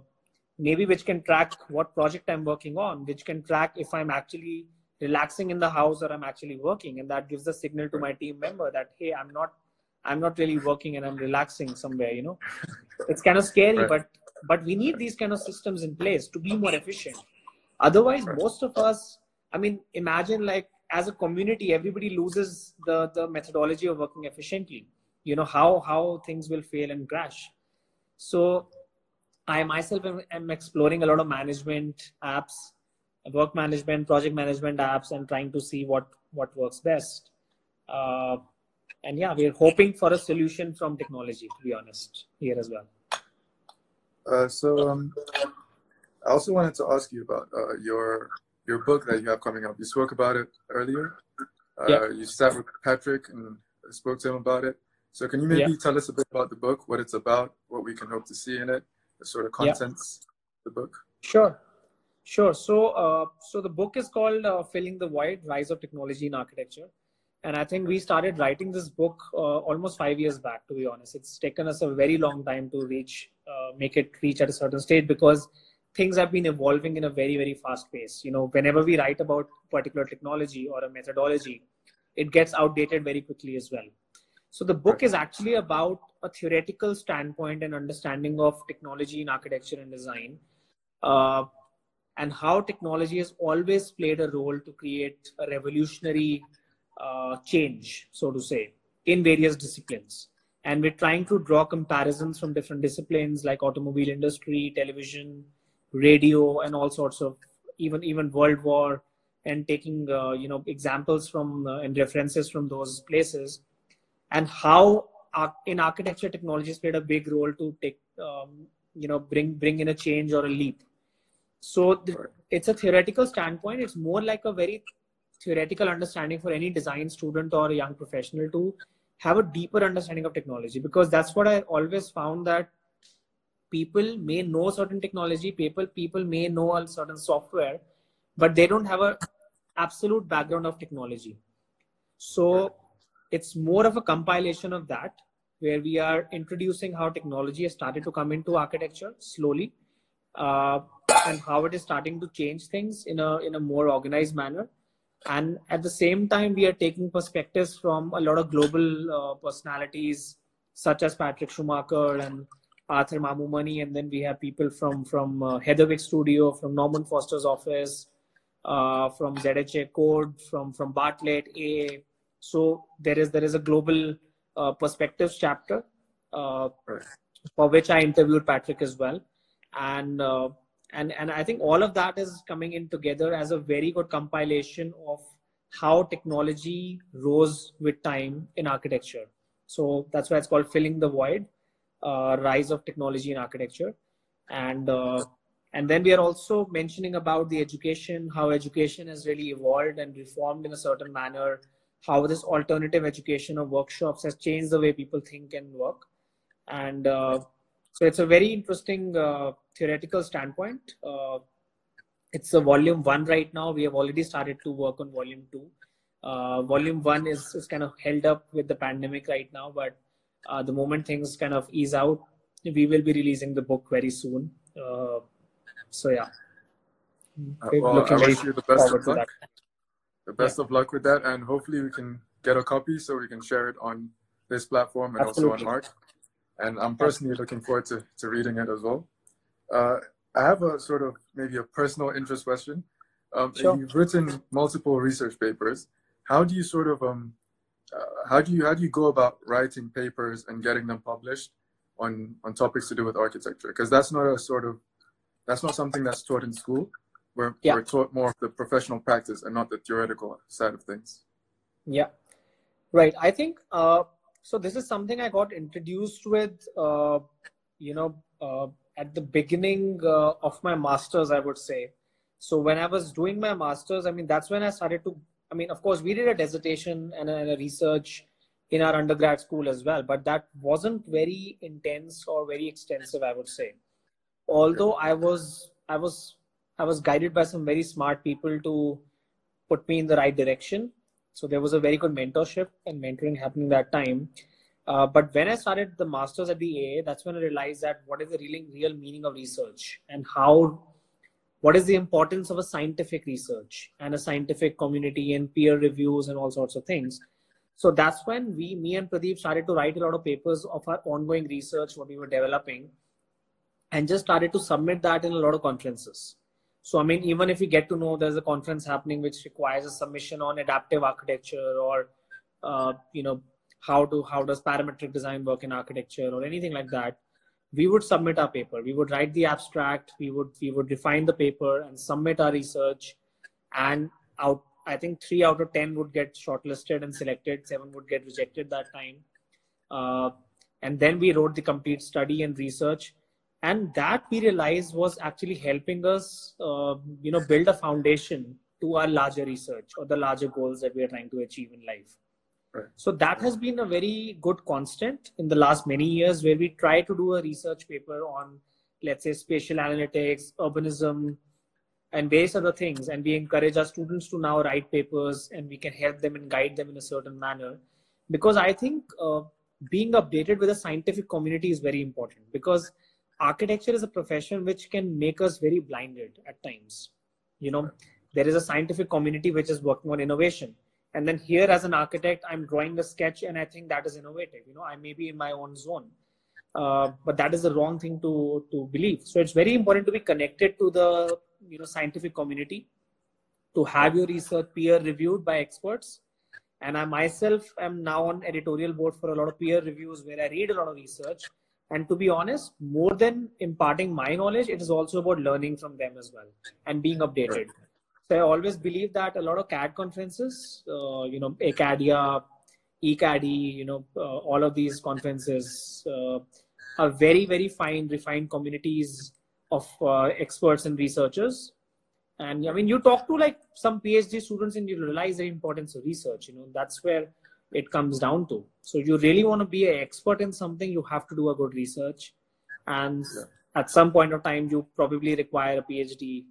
Speaker 3: maybe which can track what project i'm working on which can track if i'm actually relaxing in the house or i'm actually working. And that gives a signal to my team member that hey i'm not i'm not really working and i'm relaxing somewhere you know. It's kind of scary
Speaker 1: Right.
Speaker 3: but but we need these kind of systems in place to be more efficient. Otherwise
Speaker 1: Right.
Speaker 3: most of us i mean imagine like as a community everybody loses the the methodology of working efficiently. You know how how things will fail and crash. So i myself am, am exploring a lot of management apps work management project management apps and trying to see what what works best. Uh, and yeah we're hoping for a solution from technology to be honest here as well
Speaker 1: Uh, so um, I also wanted to ask you about uh, your your book that you have coming up. You spoke about it earlier. Uh,
Speaker 3: Yeah.
Speaker 1: You sat with Patrick and spoke to him about it. So can you maybe
Speaker 3: Yeah.
Speaker 1: tell us a bit about the book, what it's about, what we can hope to see in it, the sort of
Speaker 3: Yeah.
Speaker 1: contents of the book?
Speaker 3: Sure, sure. So, uh, so the book is called uh, "Filling the Void: Rise of Technology in Architecture," and I think we started writing this book uh, almost five years back. To be honest, it's taken us a very long time to reach, uh, make it reach at a certain state because things have been evolving in a very, very fast pace. You know, whenever we write about particular technology or a methodology, it gets outdated very quickly as well. So the book is actually about a theoretical standpoint and understanding of technology in architecture and design uh, and how technology has always played a role to create a revolutionary uh, change, so to say, in various disciplines. And we're trying to draw comparisons from different disciplines like automobile industry, television, radio, and all sorts of even even World War, and taking uh, you know examples from uh, and references from those places, and how in architecture technologies played a big role to take um, you know bring bring in a change or a leap. So it's a theoretical standpoint. It's more like a very theoretical understanding for any design student or a young professional to have a deeper understanding of technology. Because that's what i always found that people may know certain technology people people may know a certain software but they don't have a absolute background of technology. So it's more of a compilation of that where we are introducing how technology has started to come into architecture slowly uh, and how it is starting to change things in a in a more organized manner and at the same time we are taking perspectives from a lot of global uh, personalities such as patrick schumacher and arthur Mamou-Mani and then we have people from from uh, heatherwick studio from norman foster's office uh, from zha code from from bartlett aa so there is there is a global uh, perspectives chapter uh, for which i interviewed patrick as well. And uh, and and I think all of that is coming in together as a very good compilation of how technology rose with time in architecture. So that's why it's called filling the void, uh, rise of technology in architecture, and uh, and then we are also mentioning about the education, how education has really evolved and reformed in a certain manner, how this alternative education of workshops has changed the way people think and work, and uh, so it's a very interesting uh, theoretical standpoint. Uh, it's a volume one right now. We have already started to work on volume two. Uh, volume one is, is kind of held up with the pandemic right now, but uh, the moment things kind of ease out, we will be releasing the book very soon. Uh, so yeah,
Speaker 1: Uh, well, I wish you the best of luck. The best of luck with that, and hopefully we can get a copy so we can share it on this platform and also on
Speaker 3: Absolutely.
Speaker 1: Mark. And I'm personally looking forward to, to reading it as well. Uh, I have a sort of maybe a personal interest question. Um,
Speaker 3: Sure.
Speaker 1: You've written multiple research papers. How do you sort of um, uh, how do you how do you go about writing papers and getting them published on on topics to do with architecture? Because that's not a sort of that's not something that's taught in school. We're,
Speaker 3: Yeah.
Speaker 1: we're taught more of the professional practice and not the theoretical side of things.
Speaker 3: Yeah, right. I think uh, so. This is something I got introduced with, uh, you know, uh, at the beginning uh, of my masters, I would say. So when I was doing my masters, I mean, that's when I started to. I mean, of course, we did a dissertation and a, and a research in our undergrad school as well, but that wasn't very intense or very extensive, I would say. Although I was, I was, I was guided by some very smart people to put me in the right direction. So there was a very good mentorship and mentoring happening that time. Uh, but when I started the masters at the AA, that's when I realized that what is the real, real meaning of research and how, what is the importance of a scientific research and a scientific community and peer reviews and all sorts of things. So that's when we, me and Pradeep started to write a lot of papers of our ongoing research, what we were developing, and just started to submit that in a lot of conferences. So, I mean, even if we get to know there's a conference happening which requires a submission on adaptive architecture or, uh, you know, how to how does parametric design work in architecture or anything like that, we would submit our paper. We would write the abstract. We would we would define the paper and submit our research, and out I think three out of ten would get shortlisted and selected. Seven would get rejected that time, uh, and then we wrote the complete study and research and that we realized was actually helping us uh, you know build a foundation to our larger research or the larger goals that we are trying to achieve in life
Speaker 1: Right.
Speaker 3: So that has been a very good constant in the last many years where we try to do a research paper on, let's say, spatial analytics, urbanism, and various other things. And we encourage our students to now write papers and we can help them and guide them in a certain manner. Because I think uh, being updated with the scientific community is very important because architecture is a profession which can make us very blinded at times. You know, there is a scientific community which is working on innovation. And then here as an architect i'm drawing a sketch and i think that is innovative. You know i may be in my own zone uh, but that is the wrong thing to to believe. So it's very important to be connected to the you know scientific community to have your research peer reviewed by experts. And i myself am now on editorial board for a lot of peer reviews where i read a lot of research and to be honest more than imparting my knowledge it is also about learning from them as well and being updated so I always believe that a lot of CAD conferences, uh, you know, ACADIA, eCAADe, you know, uh, all of these conferences uh, are very, very fine, refined communities of uh, experts and researchers. And I mean, you talk to like some PhD students and you realize the importance of research. You know, that's where it comes down to. So you really want to be an expert in something, you have to do a good research. And yeah. at some point of time, you probably require a PhD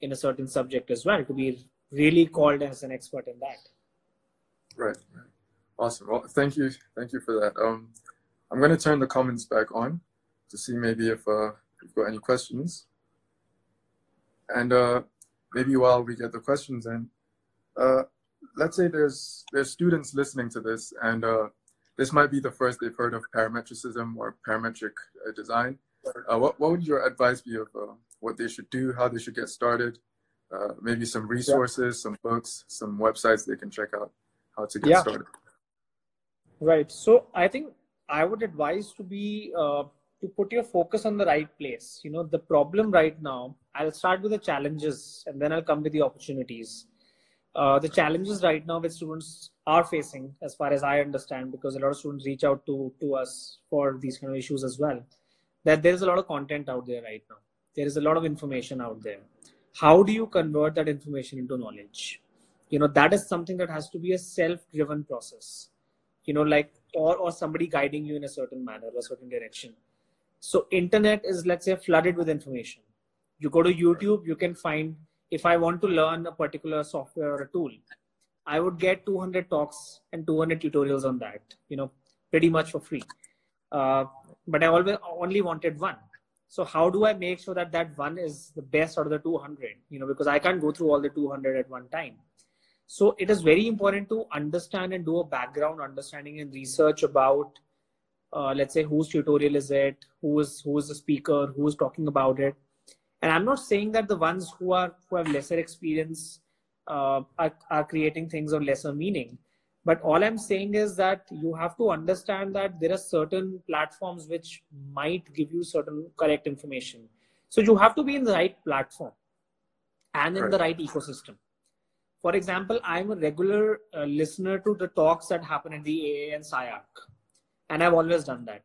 Speaker 3: in a certain subject as well to be really called as an expert in that.
Speaker 1: Right. right. Awesome. Well, thank you. Thank you for that. Um, I'm going to turn the comments back on to see maybe if uh, you've got any questions. And uh, maybe while we get the questions in, uh, let's say there's there's students listening to this, and uh, this might be the first they've heard of parametricism or parametric uh, design. Uh, what what would your advice be of uh, what they should do, how they should get started, uh, maybe some resources, yeah. some books, some websites they can check out how to get yeah. started.
Speaker 3: Right. So I think I would advise to be uh, to put your focus on the right place. You know, the problem right now. I'll start with the challenges and then I'll come with the opportunities. Uh, the challenges right now which students are facing, as far as I understand, because a lot of students reach out to to us for these kind of issues as well. That there is a lot of content out there right now. There is a lot of information out there. How do you convert that information into knowledge? You know that is something that has to be a self driven process. You know like or or somebody guiding you in a certain manner or a certain direction. So internet is let's say flooded with information. You go to youtube you can find if i want to learn a particular software or a tool i would get 200 talks and 200 tutorials on that you know pretty much for free. Uh, but i always only wanted one. So how do i make sure that that one is the best out of the 200 you know because i can't go through all the 200 at one time. So it is very important to understand and do a background understanding and research about uh, let's say whose tutorial is it who is who is the speaker who is talking about it and i'm not saying that the ones who are who have lesser experience uh, are, are creating things of lesser meaning. But all i'm saying is that you have to understand that there are certain platforms which might give you certain correct information. So you have to be in the right platform and in right. the right. ecosystem. For example i'm a regular uh, listener to the talks that happen at the aa and SCI-Arc and i've always done that.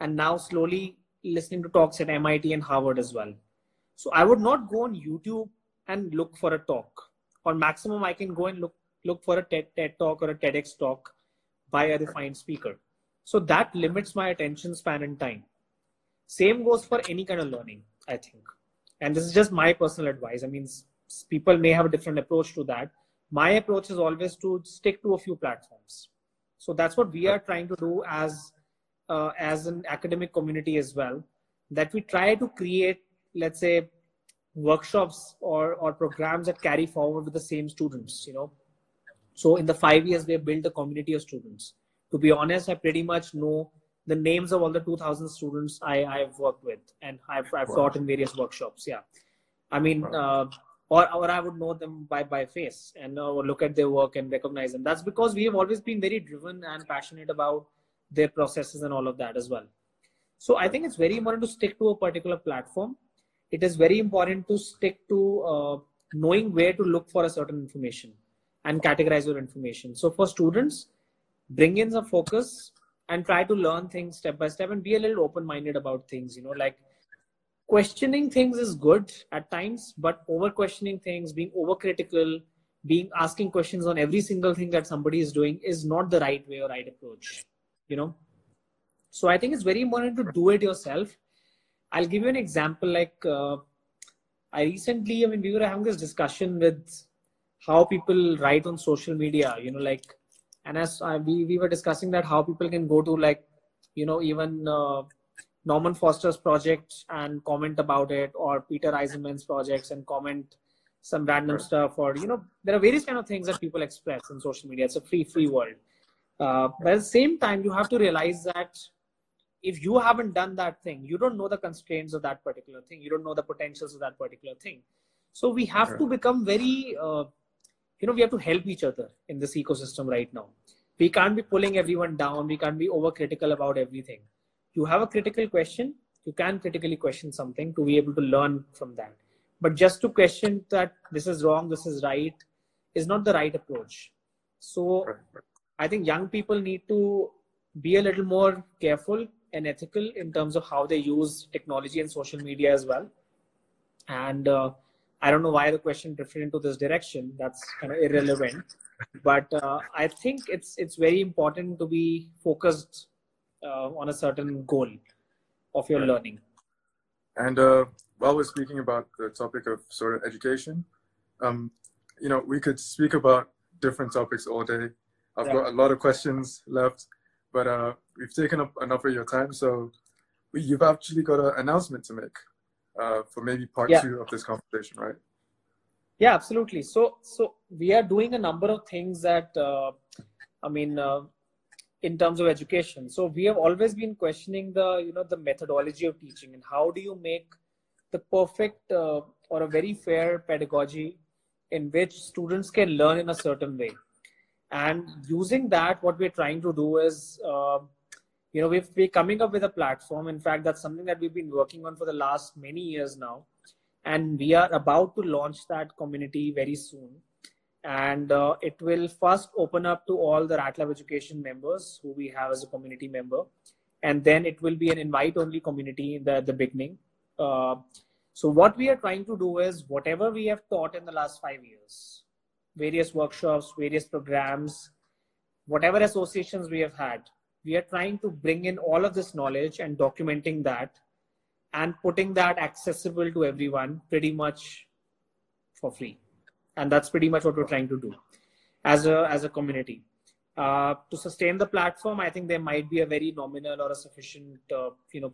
Speaker 3: And now slowly listening to talks at mit and harvard as well so i would not go on youtube and look for a talk or maximum i can go and look look for a TED, TED talk or a TEDx talk by a refined speaker. So that limits my attention span and time. Same goes for any kind of learning, I think. And this is just my personal advice. I mean, people may have a different approach to that. My approach is always to stick to a few platforms. So that's what we are trying to do as uh, as an academic community as well. That we try to create, let's say, workshops or or programs that carry forward with the same students. You know, so in the five years, we have built a community of students. To be honest, I pretty much know the names of all the 2000 students I, I've worked with and I've, I've wow. taught in various workshops. Yeah. I mean, wow. uh, or, or I would know them by, by face and uh, look at their work and recognize them. That's because we have always been very driven and passionate about their processes and all of that as well. So I think it's very important to stick to a particular platform. It is very important to stick to uh, knowing where to look for a certain information and categorize your information. So for students, bring in some focus and try to learn things step by step and be a little open-minded about things. You know, like questioning things is good at times, but over questioning things, being overcritical, being asking questions on every single thing that somebody is doing is not the right way or right approach you know so i think it's very important to do it yourself i'll give you an example like uh, i recently i mean we were having this discussion with how people write on social media you know like and as uh, we, we were discussing that how people can go to like you know even uh, norman foster's project and comment about it or peter eisenman's projects and comment some random stuff or you know there are various kind of things that people express in social media. It's a free free world. Uh, but at the same time you have to realize that if you haven't done that thing you don't know the constraints of that particular thing. You don't know the potentials of that particular thing. So we have to become very uh, you know we have to help each other in this ecosystem right now. We can't be pulling everyone down. We can't be overcritical about everything. You have a critical question. You can critically question something to be able to learn from that. But just to question that this is wrong this is right is not the right approach. So i think young people need to be a little more careful and ethical in terms of how they use technology and social media as well. And uh, i don't know why the question drifted into this direction. That's kind of irrelevant. But uh, i think it's it's very important to be focused uh, on a certain goal of your learning.
Speaker 1: And uh, while we're speaking about the topic of sort of education, um, you know, we could speak about different topics all day. I've yeah. got a lot of questions left, but uh, we've taken up enough of your time. So you've actually got an announcement to make uh, for maybe part yeah. two of this conversation, right?
Speaker 3: Yeah, absolutely. So, so we are doing a number of things that, uh, I mean, uh, in terms of education. So we have always been questioning the, you know, the methodology of teaching and how do you make the perfect uh, or a very fair pedagogy in which students can learn in a certain way and using that what we're trying to do is uh, you know we've, we're coming up with a platform. In fact that's something that we've been working on for the last many years now. And we are about to launch that community very soon. And uh, it will first open up to all the ratlab education members who we have as a community member. And then it will be an invite only community in the, the beginning. Uh, so what we are trying to do is whatever we have taught in the last five years, various workshops, various programs, whatever associations we have had, we are trying to bring in all of this knowledge and documenting that and putting that accessible to everyone pretty much for free. And that's pretty much what we're trying to do as a, as a community. Uh, to sustain the platform, I think there might be a very nominal or a sufficient, uh, you know,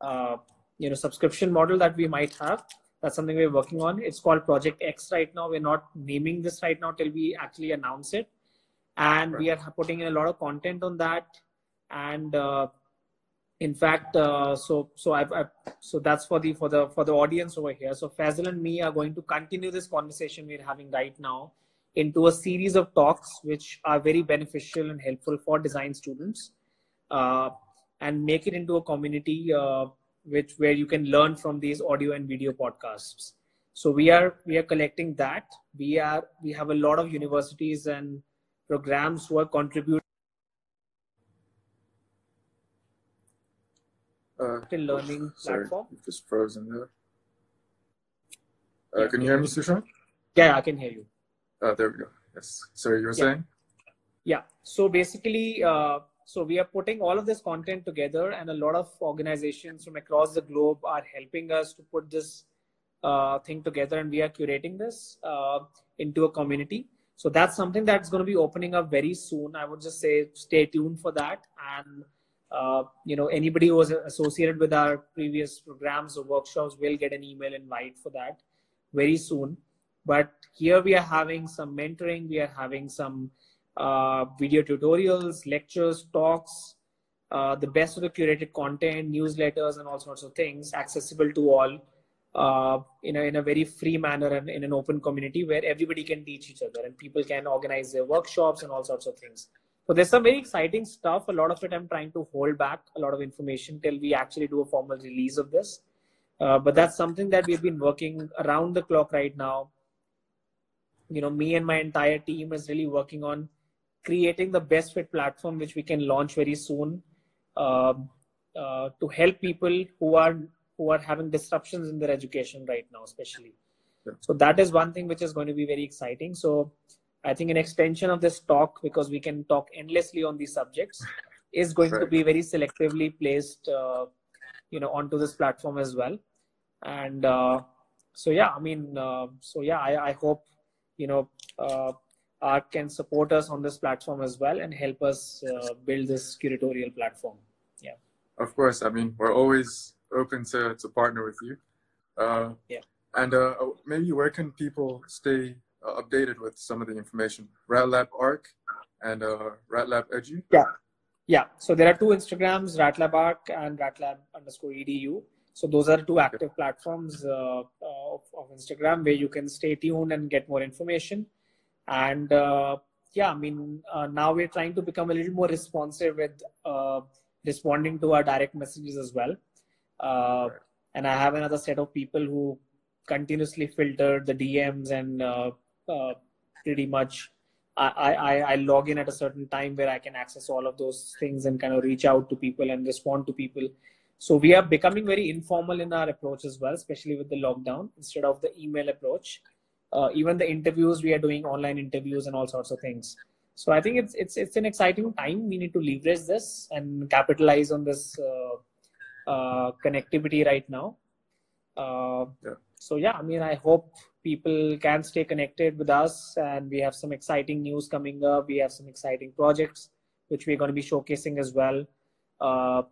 Speaker 3: uh, you know subscription model that we might have. That's something we're working on. It's called project x right now. We're not naming this right now till we actually announce it. And we are putting in a lot of content on that and uh, in fact uh, so so I've, I've, so that's for the for the for the audience over here. So Faisal and me are going to continue this conversation we're having right now into a series of talks which are very beneficial and helpful for design students uh, and make it into a community uh, which where you can learn from these audio and video podcasts. So we are we are collecting that. We are we have a lot of universities and programs who are contributing
Speaker 1: uh,
Speaker 3: learning
Speaker 1: sorry,
Speaker 3: platform
Speaker 1: just frozen there uh, yeah, can you hear me Sushant?
Speaker 3: yeah i can hear you
Speaker 1: uh, there we go yes sorry you were yeah. saying
Speaker 3: yeah so basically uh, so we are putting all of this content together, and a lot of organizations from across the globe are helping us to put this uh, thing together, and we are curating this uh, into a community. So that's something that's going to be opening up very soon. I would just say stay tuned for that, and uh, you know anybody who was associated with our previous programs or workshops will get an email invite for that very soon. But here we are having some mentoring, we are having some uh, video tutorials, lectures, talks, uh, the best of the curated content, newsletters, and all sorts of things accessible to all uh, in, a, in a very free manner and in an open community where everybody can teach each other and people can organize their workshops and all sorts of things. So there's some very exciting stuff. A lot of it I'm trying to hold back a lot of information till we actually do a formal release of this. Uh, but that's something that we've been working around the clock right now. You know, me and my entire team is really working on creating the best fit platform which we can launch very soon uh, uh, to help people who are who are having disruptions in their education right now especially
Speaker 1: Yeah.
Speaker 3: So that is one thing which is going to be very exciting. So I think an extension of this talk, because we can talk endlessly on these subjects, is going to be very selectively placed, uh, you know, onto this platform as well. And uh, so yeah, I mean, uh, so yeah, I, I hope you know uh, Arc can support us on this platform as well and help us uh, build this curatorial platform. Yeah.
Speaker 1: Of course, I mean we're always open to, to partner with you. Uh,
Speaker 3: Yeah.
Speaker 1: And uh, maybe where can people stay uh, updated with some of the information? RatLab Arc and uh, RatLab Edu.
Speaker 3: Yeah, yeah. so there are two Instagrams, RatLab Arc and RatLab underscore edu. So those are two active platforms uh, uh, of, of Instagram where you can stay tuned and get more information. And uh, yeah, I mean, uh, now we're trying to become a little more responsive with uh, responding to our direct messages as well. Uh,
Speaker 1: Right.
Speaker 3: And I have another set of people who continuously filter the DMs and uh, uh, pretty much I, I, I log in at a certain time where I can access all of those things and kind of reach out to people and respond to people. So we are becoming very informal in our approach as well, especially with the lockdown instead of the email approach. Uh, even the interviews we are doing online interviews and all sorts of things. So I think it's it's it's an exciting time. We need to leverage this and capitalize on this uh, uh, connectivity right now. Uh,
Speaker 1: Yeah.
Speaker 3: So yeah, I mean, I hope people can stay connected with us, and we have some exciting news coming up. We have some exciting projects which we're going to be showcasing as well. Uh,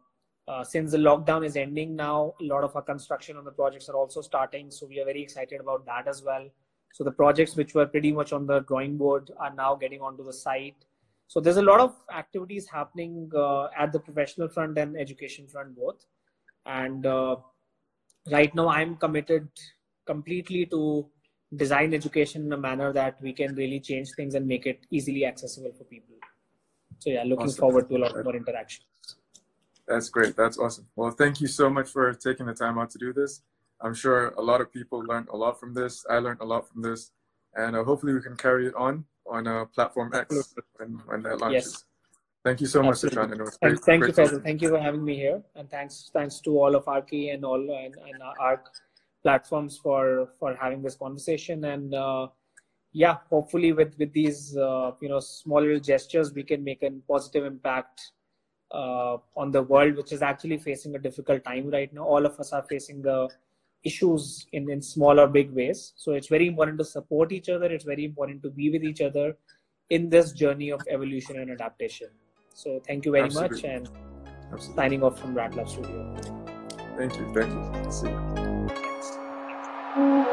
Speaker 3: uh, since the lockdown is ending now, a lot of our construction on the projects are also starting. So we are very excited about that as well. So the projects which were pretty much on the drawing board are now getting onto the site. So there's a lot of activities happening uh, at the professional front and education front both. And uh, right now, I'm committed completely to design education in a manner that we can really change things and make it easily accessible for people. So yeah, looking
Speaker 1: Awesome.
Speaker 3: forward to a lot more interaction.
Speaker 1: That's great. That's awesome. Well, thank you so much for taking the time out to do this. I'm sure a lot of people learned a lot from this. I learned a lot from this, and uh, hopefully we can carry it on on uh, platform X when, when that launches. Thank you so much,
Speaker 3: Absolutely.
Speaker 1: And it was great.
Speaker 3: Thank, thank you,
Speaker 1: great talking
Speaker 3: Faisal. Thank you for having me here, and thanks thanks to all of Arki and all and, and Arc platforms for for having this conversation. And uh, yeah, hopefully with with these uh, you know small little gestures, we can make a positive impact uh, on the world, which is actually facing a difficult time right now. All of us are facing the issues in in small or big ways. So it's very important to support each other. It's very important to be with each other in this journey of evolution and adaptation. So thank you very much and
Speaker 1: Absolutely.
Speaker 3: signing off from Ratlab Studio.
Speaker 1: Thank you. Thank you. See you.
Speaker 3: Thanks.